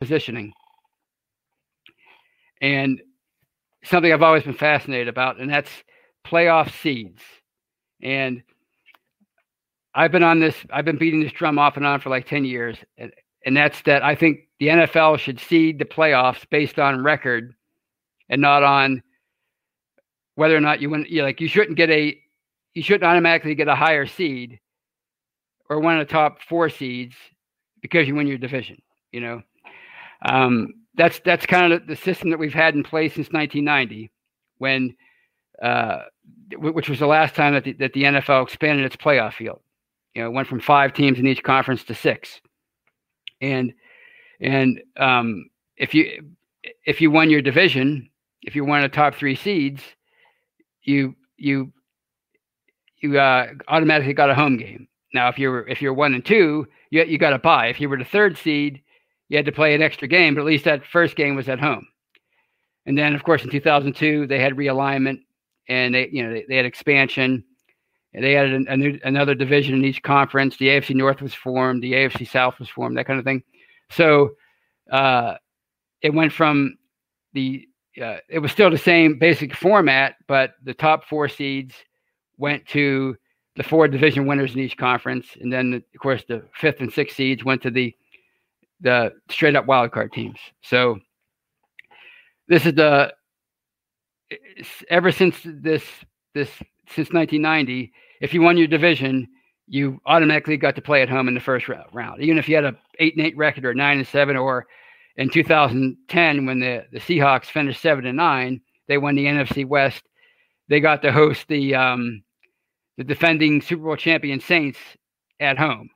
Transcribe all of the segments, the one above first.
positioning. And something I've always been fascinated about, and that's playoff seeds. And I've been on this, I've been beating this drum off and on for like 10 years. And, and that's that I think the NFL should seed the playoffs based on record and not on whether or not you win. You like you shouldn't get a, you shouldn't automatically get a higher seed or one of the top four seeds because you win your division. You know, um, that's that's kind of the system that we've had in place since 1990, when uh, which was the last time that the, that the NFL expanded its playoff field. You know, it went from five teams in each conference to six, and and um, if you if you won your division, if you won the top three seeds, you you you uh, automatically got a home game. Now, if you're if you're one and two, you you got to bye. If you were the third seed, you had to play an extra game, but at least that first game was at home. And then, of course, in 2002, they had realignment and they, you know, they, they had expansion. They added a, a new, another division in each conference. The AFC North was formed, the AFC South was formed, that kind of thing. So uh, it went from the uh, it was still the same basic format, but the top four seeds went to the four division winners in each conference, and then of course the fifth and sixth seeds went to the the straight up wildcard teams. So this is the ever since this this since 1990, if you won your division, you automatically got to play at home in the first round, even if you had a eight and eight record or nine and seven, or in 2010 when the the Seahawks finished seven and nine, they won the NFC West. They got to host the um, the defending Super Bowl champion Saints at home,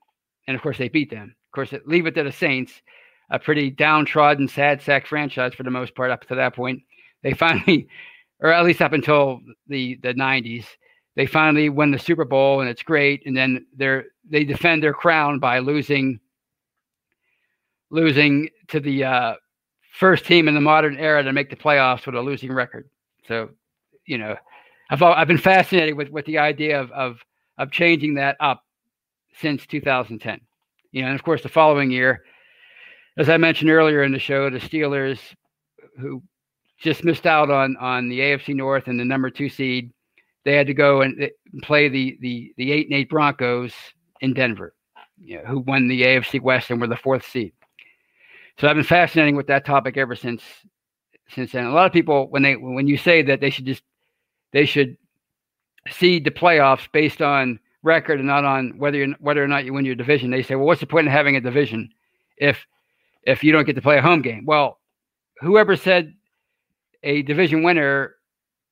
and of course they beat them course, leave it to the Saints, a pretty downtrodden, sad sack franchise for the most part up to that point. They finally, or at least up until the the 90s, they finally win the Super Bowl, and it's great. And then they're they defend their crown by losing losing to the uh, first team in the modern era to make the playoffs with a losing record. So, you know, I've I've been fascinated with with the idea of of of changing that up since 2010. You know, and of course, the following year, as I mentioned earlier in the show, the Steelers, who just missed out on on the AFC North and the number two seed, they had to go and eh, play the the the eight and eight Broncos in Denver, you know, who won the AFC West and were the fourth seed. So I've been fascinating with that topic ever since since then. A lot of people when they when you say that they should just they should seed the playoffs based on record and not on whether you whether or not you win your division. They say, well, what's the point in having a division if if you don't get to play a home game? Well, whoever said a division winner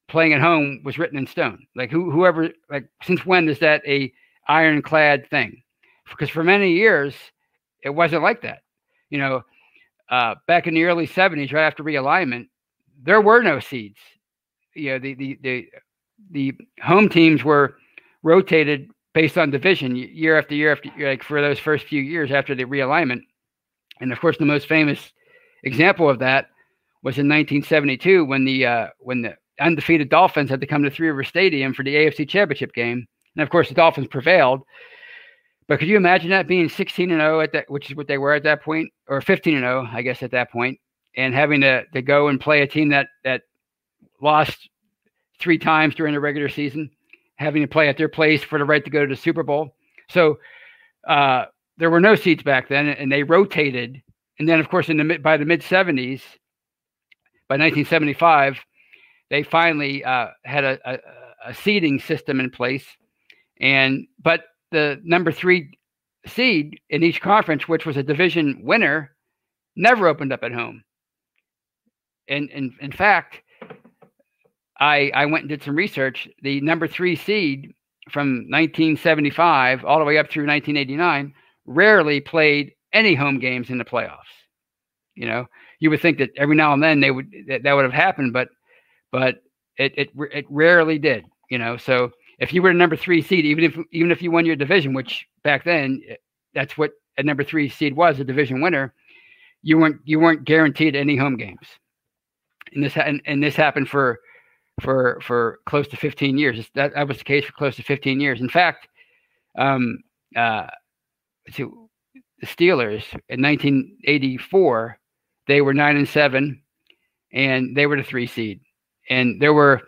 playing at home was written in stone. Like who whoever like since when is that a ironclad thing? Because for many years it wasn't like that. You know, uh, back in the early '70s, right after realignment, there were no seeds. You know, the the the the home teams were rotated based on division year after year after like for those first few years after the realignment. And of course, the most famous example of that was in 1972 when the uh, when the undefeated Dolphins had to come to Three River Stadium for the AFC Championship game. And of course, the Dolphins prevailed. But could you imagine that being 16 and 0 at that, which is what they were at that point, or 15 and 0, I guess, at that point, and having to to go and play a team that that lost three times during the regular season? Having to play at their place for the right to go to the Super Bowl. So uh, there were no seats back then, and they rotated. And then, of course, in the by the mid '70s, by 1975, they finally uh, had a, a, a seeding system in place. And but the number three seed in each conference, which was a division winner, never opened up at home. And, and in fact, I, I went and did some research. The number three seed from 1975 all the way up through 1989 rarely played any home games in the playoffs. You know, you would think that every now and then they would that, that would have happened, but but it, it it rarely did. You know, so if you were a number three seed, even if even if you won your division, which back then eh, that's what a number three seed was, a division winner, you weren't you weren't guaranteed any home games. And this and, and this happened for for for close to 15 years. That, that was the case for close to 15 years. In fact, um, uh, to the Steelers in 1984, they were nine and seven, and they were the three seed. And there were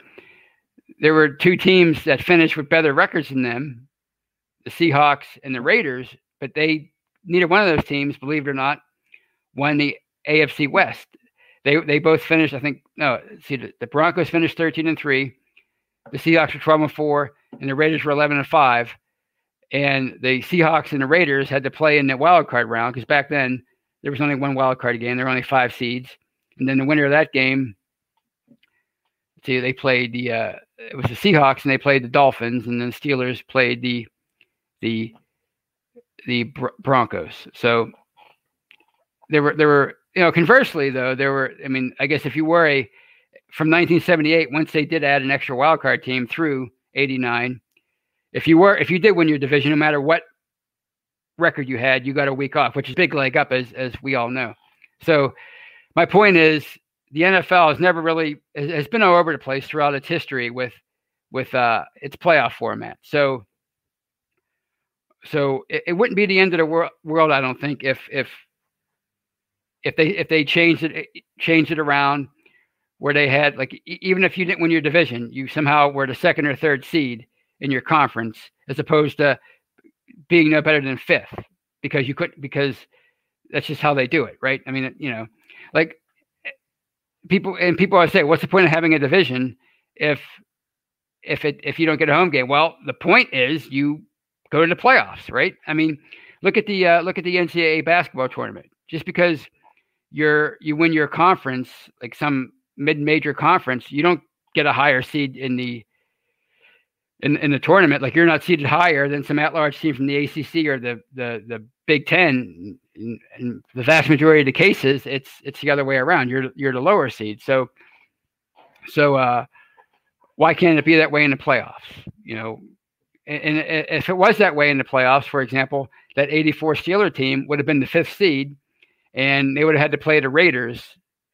there were two teams that finished with better records than them, the Seahawks and the Raiders, but they neither one of those teams, believe it or not, won the AFC West. They they both finished, I think. No, see, the, the Broncos finished thirteen and three, the Seahawks were twelve and four, and the Raiders were eleven and five. And the Seahawks and the Raiders had to play in the wild card round because back then there was only one wild card game. There were only five seeds, and then the winner of that game, see, they played the uh, it was the Seahawks and they played the Dolphins, and then the Steelers played the the the Broncos. So there were there were you know conversely though there were I mean I guess if you were a from 1978 once they did add an extra wild card team through 89 if you were if you did win your division no matter what record you had you got a week off which is big leg up as as we all know. So my point is the NFL has never really has been all over the place throughout its history with with uh its playoff format. So so it, it wouldn't be the end of the wor- world I don't think if if if they if they changed it eh, changed it around where they had like even if you didn't win your division, you somehow were the second or third seed in your conference, as opposed to being no better than fifth because you couldn't because that's just how they do it, right? I mean, you know, like eh, people and people always say, what's the point of having a division if if it if you don't get a home game? Well, the point is you go to the playoffs, right? I mean, look at the uh, look at the NCAA basketball tournament. Just because you're you win your conference, like some mid-major conference, you don't get a higher seed in the in, in the tournament. Like you're not seeded higher than some at-large team from the ACC or the the the Big Ten. In, in, the vast majority of the cases, it's it's the other way around. You're you're the lower seed. So so uh, why can't it be that way in the playoffs? You know, and, and if it was that way in the playoffs, for example, that 84 Steeler team would have been the fifth seed and they would have had to play the Raiders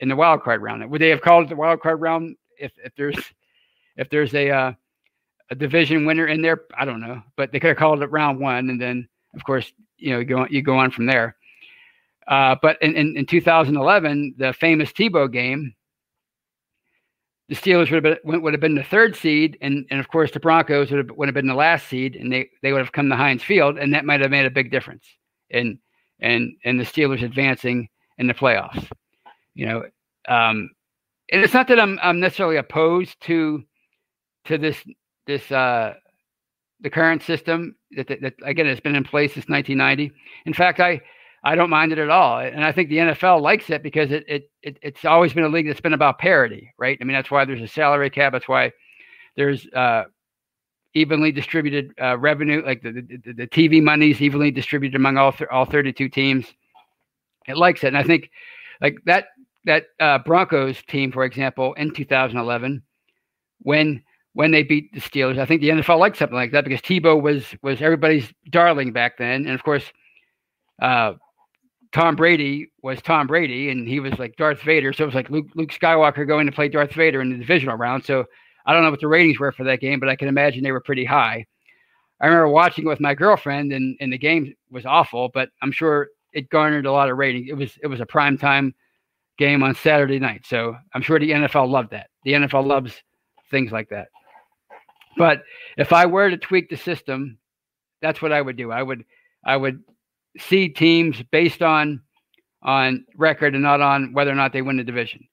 in the wild card round. Would they have called it the wild card round if, if there's if there's a uh, a division winner in there? I don't know, but they could have called it round one, and then of course you know you go you go on from there. Uh, but in, in, in 2011, the famous Tebow game, the Steelers would have been would have been the third seed, and and of course the Broncos would have, would have been the last seed, and they they would have come to Heinz Field, and that might have made a big difference. And and and the Steelers advancing in the playoffs. You know, um, and it's not that I'm I'm necessarily opposed to to this this uh, the current system that, that, that again has been in place since 1990. In fact, I I don't mind it at all, and I think the NFL likes it because it, it it it's always been a league that's been about parity, right? I mean, that's why there's a salary cap. That's why there's uh, evenly distributed uh, revenue, like the, the, the TV money is evenly distributed among all th- all 32 teams. It likes it, and I think like that that uh, Broncos team, for example, in 2011, when when they beat the Steelers, I think the NFL liked something like that because Tebow was was everybody's darling back then, and of course, uh, Tom Brady was Tom Brady, and he was like Darth Vader. So it was like Luke Luke Skywalker going to play Darth Vader in the divisional round. So I don't know what the ratings were for that game, but I can imagine they were pretty high. I remember watching it with my girlfriend, and, and the game was awful, but I'm sure it garnered a lot of ratings. It was it was a prime time game on Saturday night, so I'm sure the NFL loved that. The NFL loves things like that. But if I were to tweak the system, that's what I would do. I would I would see teams based on on record and not on whether or not they win the division.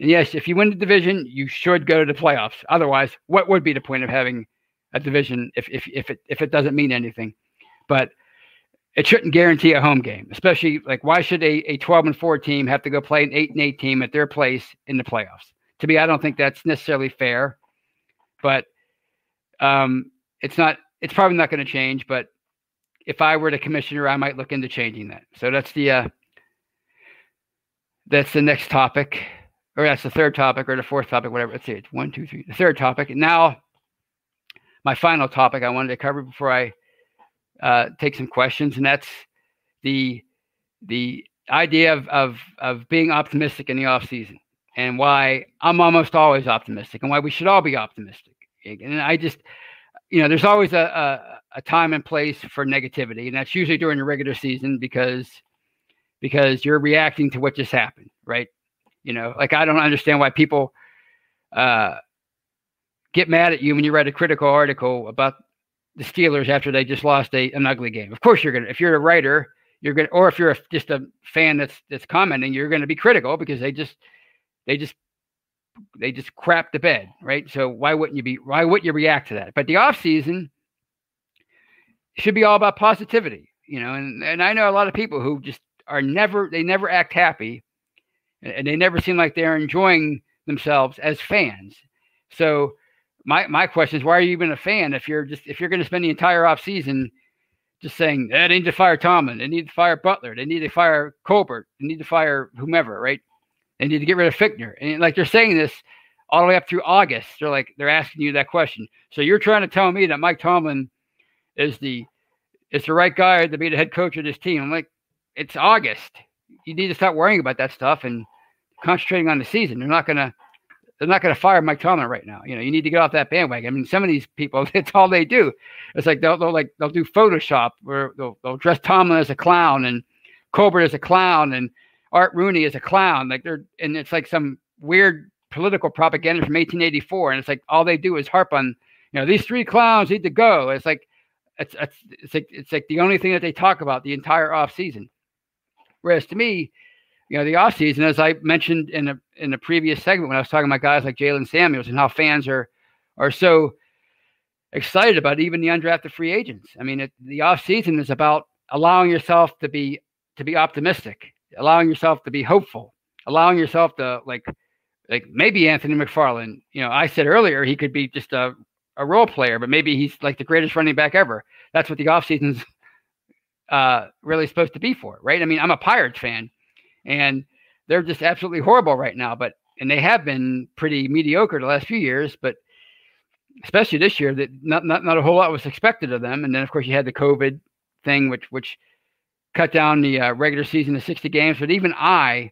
And yes, if you win the division, you should go to the playoffs. Otherwise, what would be the point of having a division if if if it if it doesn't mean anything? But it shouldn't guarantee a home game, especially like why should a, a 12 and 4 team have to go play an 8 and 8 team at their place in the playoffs? To me, I don't think that's necessarily fair. But um, it's not it's probably not going to change, but if I were the commissioner, I might look into changing that. So that's the uh, that's the next topic or that's the third topic or the fourth topic, whatever. Let's see, it's one, two, three. The third topic. And now, my final topic I wanted to cover before I uh, take some questions, and that's the the idea of of of being optimistic in the off season, and why I'm almost always optimistic, and why we should all be optimistic. And I just, you know, there's always a, a, a time and place for negativity, and that's usually during the regular season because because you're reacting to what just happened, right? You know, like I don't understand why people uh, get mad at you when you write a critical article about the Steelers after they just lost a, an ugly game. Of course, you're gonna if you're a writer, you're gonna, or if you're a, just a fan that's that's commenting, you're gonna be critical because they just they just they just crap the bed, right? So why wouldn't you be? Why wouldn't you react to that? But the off season should be all about positivity, you know. And and I know a lot of people who just are never they never act happy, and they never seem like they're enjoying themselves as fans. So my my question is, why are you even a fan if you're just if you're going to spend the entire off season just saying eh, they need to fire Tomlin, they need to fire Butler, they need to fire Colbert, they need to fire whomever, right? They need to get rid of Fichtner, and like they're saying this all the way up through August. They're like they're asking you that question. So you're trying to tell me that Mike Tomlin is the is the right guy to be the head coach of this team? I'm like, it's August. You need to stop worrying about that stuff and concentrating on the season. They're not gonna they're not going to fire Mike Tomlin right now. You know, you need to get off that bandwagon. I mean, some of these people, it's all they do. It's like they'll, they'll like they'll do Photoshop where they'll, they'll dress Tomlin as a clown and Colbert as a clown and Art Rooney as a clown. Like they're and it's like some weird political propaganda from 1884, and it's like all they do is harp on you know these three clowns need to go. It's like it's it's, it's like it's like the only thing that they talk about the entire off season. Whereas to me, you know, the offseason, as I mentioned in a in the previous segment when I was talking about guys like Jaylen Samuels and how fans are are so excited about even the undrafted free agents. I mean, it, the offseason is about allowing yourself to be to be optimistic, allowing yourself to be hopeful, allowing yourself to like like maybe Anthony McFarland. You know, I said earlier he could be just a a role player, but maybe he's like the greatest running back ever. That's what the offseason's uh really supposed to be for, right? I mean, I'm a Pirates fan and they're just absolutely horrible right now. But and they have been pretty mediocre the last few years, but especially this year, that not not not a whole lot was expected of them. And then of course you had the COVID thing, which which cut down the uh, regular season to 60 games. But even I,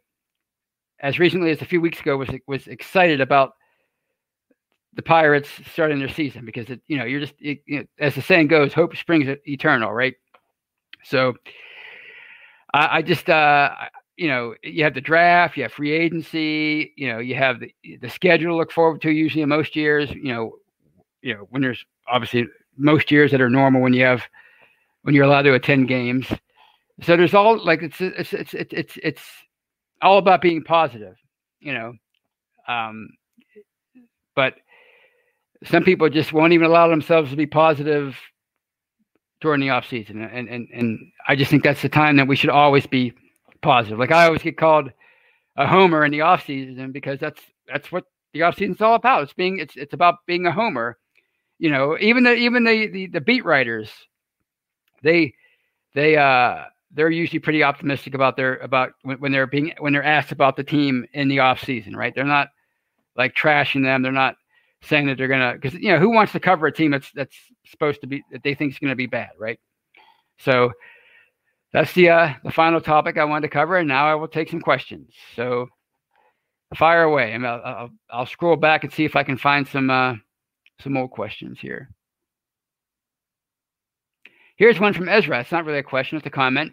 as recently as a few weeks ago, was was excited about the Pirates starting their season because it, you know you're just it, you know, as the saying goes, hope springs eternal, right? So I, I just uh, you know, you have the draft, you have free agency, you know, you have the the schedule to look forward to. Usually, in most years, you know, you know when there's obviously most years that are normal when you have when you're allowed to attend games. So there's all like it's it's it's it's it's, it's all about being positive, you know. Um, but some people just won't even allow themselves to be positive during the off season, and and and I just think that's the time that we should always be positive. Like I always get called a homer in the off season because that's that's what the off season's all about. It's being it's it's about being a homer. You know, even the even the the, the beat writers, they they uh they're usually pretty optimistic about their about when, when they're being when they're asked about the team in the off season, right? They're not like trashing them. They're not saying that they're gonna because you know who wants to cover a team that's that's supposed to be that they think is gonna be bad, right? So that's the uh, the final topic I wanted to cover, and now I will take some questions. So fire away, and I'll, I'll, I'll scroll back and see if I can find some uh, some more questions here. Here's one from Ezra. It's not really a question; it's a comment.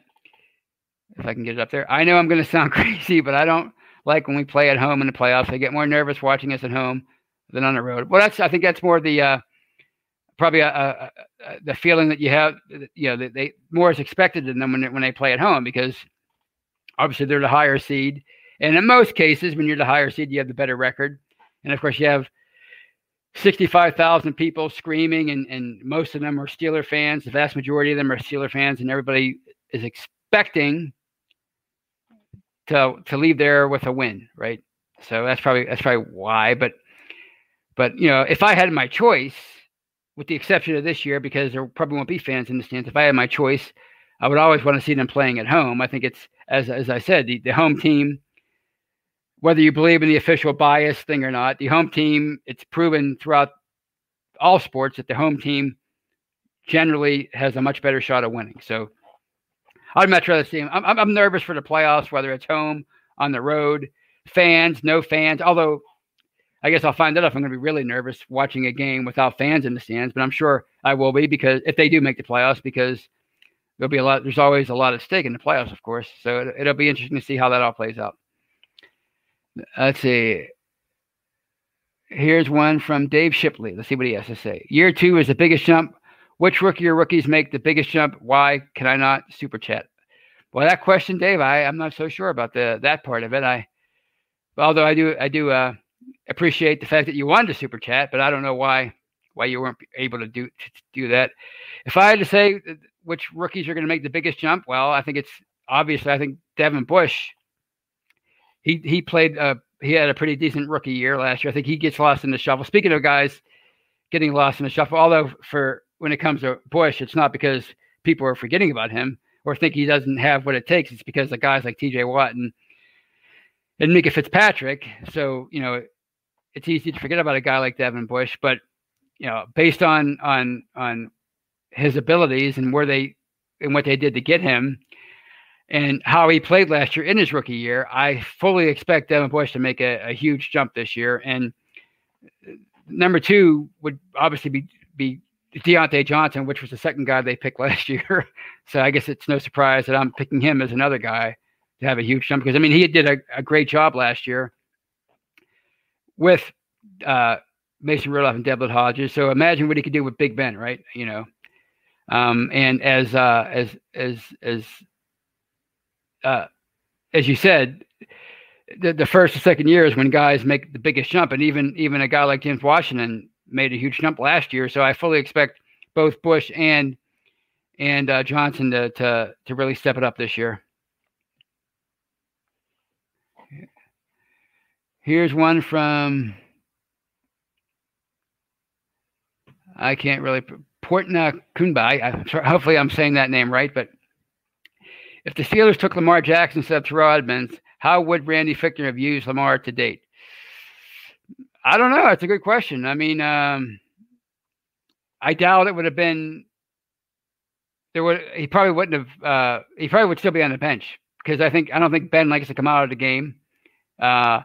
If I can get it up there, I know I'm going to sound crazy, but I don't like when we play at home in the playoffs. I get more nervous watching us at home than on the road. Well, that's I think that's more the uh, probably a, a, a, the feeling that you have, you know, that they more is expected than them when they, when they play at home because obviously they're the higher seed, and in most cases, when you're the higher seed, you have the better record, and of course you have 65,000 people screaming, and and most of them are Steeler fans. The vast majority of them are Steeler fans, and everybody is expecting to to leave there with a win, right? So that's probably that's probably why. But but you know, if I had my choice with the exception of this year, because there probably won't be fans in the stands. If I had my choice, I would always want to see them playing at home. I think it's as as I said, the, the home team, whether you believe in the official bias thing or not, the home team, it's proven throughout all sports that the home team generally has a much better shot of winning. So I'd much rather see them. I'm, I'm nervous for the playoffs, whether it's home, on the road, fans, no fans. Although I guess I'll find out if I'm going to be really nervous watching a game without fans in the stands, but I'm sure I will be because if they do make the playoffs, because there'll be a lot. There's always a lot at stake in the playoffs, of course. So it, it'll be interesting to see how that all plays out. Let's see. Here's one from Dave Shipley. Let's see what he has to say. Year two is the biggest jump. Which rookie or rookies make the biggest jump? Why can I not super chat? Well, that question, Dave, I, I'm not so sure about the that part of it. I although I do I do uh, appreciate the fact that you wanted to super chat, but I don't know why why you weren't able to do to do that. If I had to say which rookies are going to make the biggest jump, well, I think it's obviously I think Devin Bush. He he played uh, he had a pretty decent rookie year last year. I think he gets lost in the shuffle. Speaking of guys getting lost in the shuffle, although for when it comes to Bush, it's not because people are forgetting about him or think he doesn't have what it takes. It's because of guys like T.J. Watt and and Minkah Fitzpatrick. So you know, it's easy to forget about a guy like Devin Bush, but you know, based on on on his abilities and where they and what they did to get him, and how he played last year in his rookie year, I fully expect Devin Bush to make a, a huge jump this year. And uh, number two would obviously be be Diontae Johnson, which was the second guy they picked last year. so I guess it's no surprise that I'm picking him as another guy to have a huge jump because I mean he did a, a great job last year with uh, Mason Rudolph and Devlin Hodges. So imagine what he could do with Big Ben, right? You know, um, and as uh, as as as uh, as you said, the, the first and second years when guys make the biggest jump, and even even a guy like James Washington made a huge jump last year. So I fully expect both Bush and and uh, Johnson to, to to really step it up this year. Here's one from I can't really Portna Kunbai. Hopefully, I'm saying that name right. But if the Steelers took Lamar Jackson instead of Terrell Edmunds, how would Randy Fichtner have used Lamar to date? I don't know. It's a good question. I mean, um, I doubt it would have been. There would he probably wouldn't have. Uh, he probably would still be on the bench because I think I don't think Ben likes to come out of the game. Uh,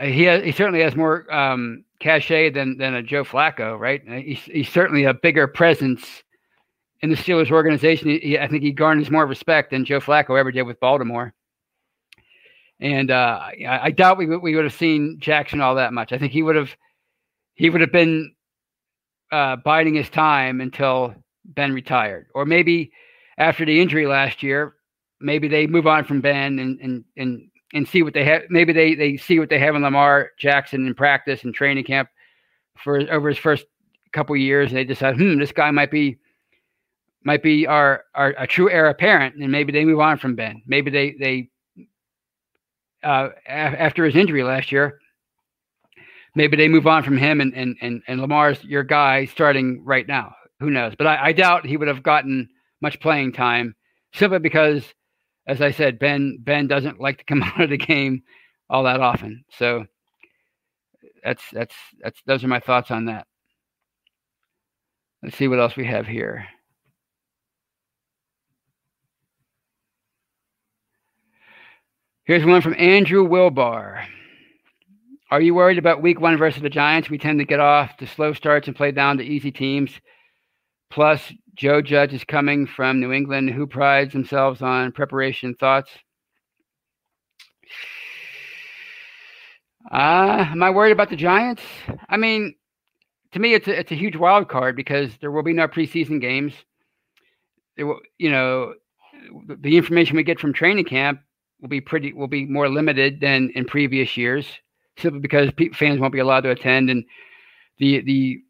he has, he certainly has more um, cachet than than a Joe Flacco, right? He's, he's certainly a bigger presence in the Steelers organization. He, I think he garners more respect than Joe Flacco ever did with Baltimore. And uh, I, I, doubt we we would have seen Jackson all that much. I think he would have he would have been uh, biding his time until Ben retired, or maybe after the injury last year, maybe they move on from Ben and and and and see what they have. Maybe they they see what they have in Lamar Jackson in practice and training camp for over his first couple years, and they decide, hmm, this guy might be might be our, our a true heir apparent, and maybe they move on from Ben. Maybe they they uh, after his injury last year, maybe they move on from him, and and and, and Lamar's your guy starting right now. Who knows? But I, I doubt he would have gotten much playing time simply because as I said, Ben Ben doesn't like to come out of the game all that often. So that's that's that's those are my thoughts on that. Let's see what else we have here. Here's one from Andrew Wilbar. Are you worried about week one versus the Giants? We tend to get off to slow starts and play down to easy teams. Plus, Joe Judge is coming from New England, who prides themselves on preparation thoughts. Uh, am I worried about the Giants? I mean, to me, it's a, it's a huge wild card because there will be no preseason games. There will, you know, the information we get from training camp will be pretty will be more limited than in previous years, simply because fans won't be allowed to attend, and the the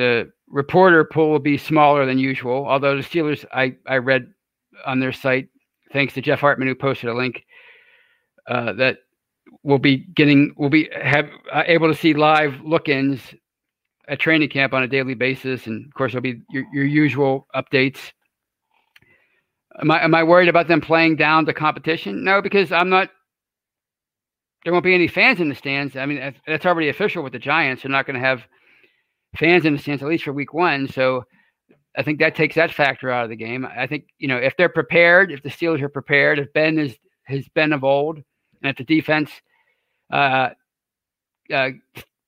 the reporter pool will be smaller than usual. Although the Steelers, I, I read on their site, thanks to Jeff Hartman who posted a link, uh, that we'll be getting, we'll be have uh, able to see live look-ins at training camp on a daily basis, and of course there'll be your, your usual updates. Am I am I worried about them playing down the competition? No, because I'm not. There won't be any fans in the stands. I mean, that's already official with the Giants. They're not going to have fans in the stands, at least for week one. So I think that takes that factor out of the game. I think, you know, if they're prepared, if the Steelers are prepared, if Ben is has been of old, and if the defense uh, uh,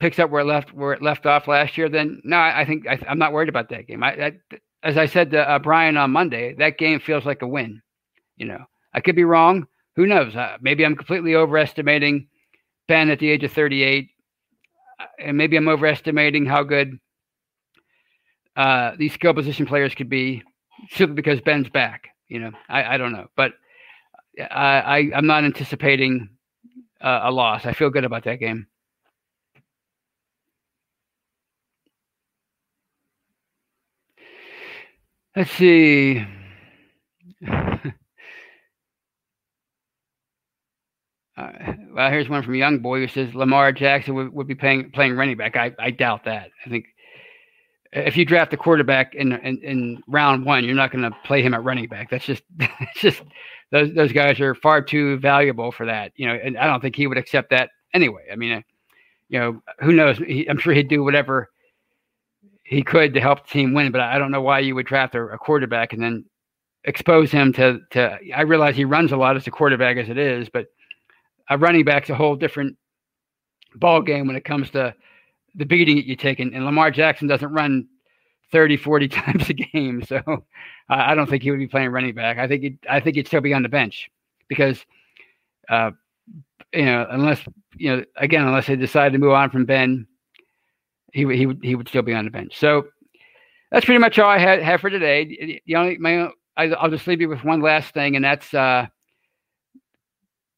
picks up where it left where it left off last year, then no, I think I, am not worried about that game. I, I, as I said to uh, Brian on Monday, that game feels like a win. You know, I could be wrong. Who knows? Uh, maybe I'm completely overestimating Ben at the age of 38, uh, and maybe I'm overestimating how good uh, these skill position players could be simply because Ben's back. You know, I, I don't know, but I, I am not anticipating uh, a loss. I feel good about that game. Let's see. Uh, well, here's one from Young Boy who says Lamar Jackson would, would be playing playing running back. I, I doubt that. I think if you draft a quarterback in in, in round one, you're not going to play him at running back. That's just it's just those those guys are far too valuable for that. You know, and I don't think he would accept that anyway. I mean, uh, you know, who knows? He, I'm sure he'd do whatever he could to help the team win, but I don't know why you would draft a, a quarterback and then expose him to to. I realize he runs a lot as a quarterback as it is, but a running back's a whole different ball game when it comes to the beating that you take. And, and Lamar Jackson doesn't run 30, 40 times a game. So uh, I don't think he would be playing running back. I think he'd, I think he'd still be on the bench because, uh, you know, unless, you know, again, unless they decide to move on from Ben, he, he would, he would still be on the bench. So that's pretty much all I had, have for today. The only, my, I'll just leave you with one last thing, and that's, uh,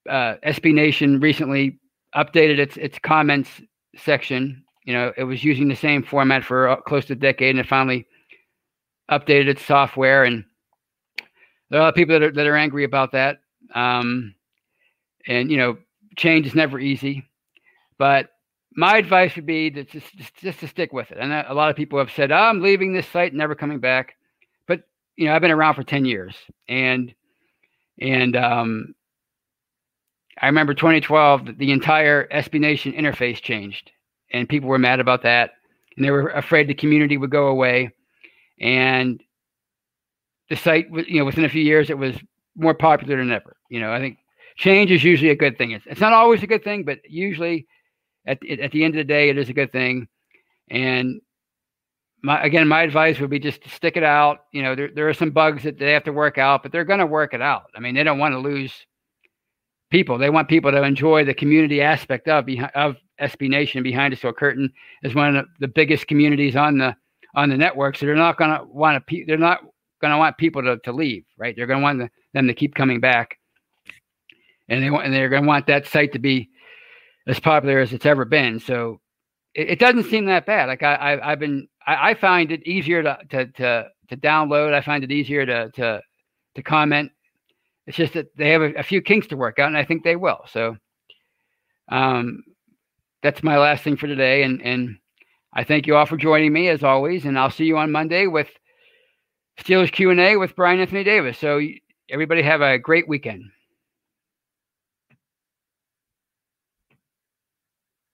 uh, SB Nation recently updated its its comments section. You know, it was using the same format for uh, close to a decade, and it finally updated its software. And there are a lot of people that are that are angry about that. Um, and you know, change is never easy, but my advice would be that just, just, just to stick with it. And a lot of people have said, oh, "I'm leaving this site, never coming back." But you know, I've been around for ten years, and and um, I remember 2012, the entire SB Nation interface changed, and people were mad about that, and they were afraid the community would go away. And the site, you know, within a few years, it was more popular than ever. You know, I think change is usually a good thing. It's, it's not always a good thing, but usually, at at the end of the day, it is a good thing. And my again, my advice would be just to stick it out. You know, there there are some bugs that they have to work out, but they're going to work it out. I mean, they don't want to lose people. They want people to enjoy the community aspect of of SB Nation. Behind the Steel Curtain is one of the biggest communities on the on the network. So they're not going to want to. They're not going to want people to, to leave, right? They're going to want them to keep coming back, and they want and they're going to want that site to be as popular as it's ever been. So it, it doesn't seem that bad. Like I, I have been I, I, find it easier to, to to to download. I find it easier to to to comment it's just that they have a, a, few kinks to work out, and I think they will. So, um, that's my last thing for today, and and I thank you all for joining me as always, and I'll see you on Monday with Steelers Q and A with Brian Anthony Davis. So everybody have a great weekend.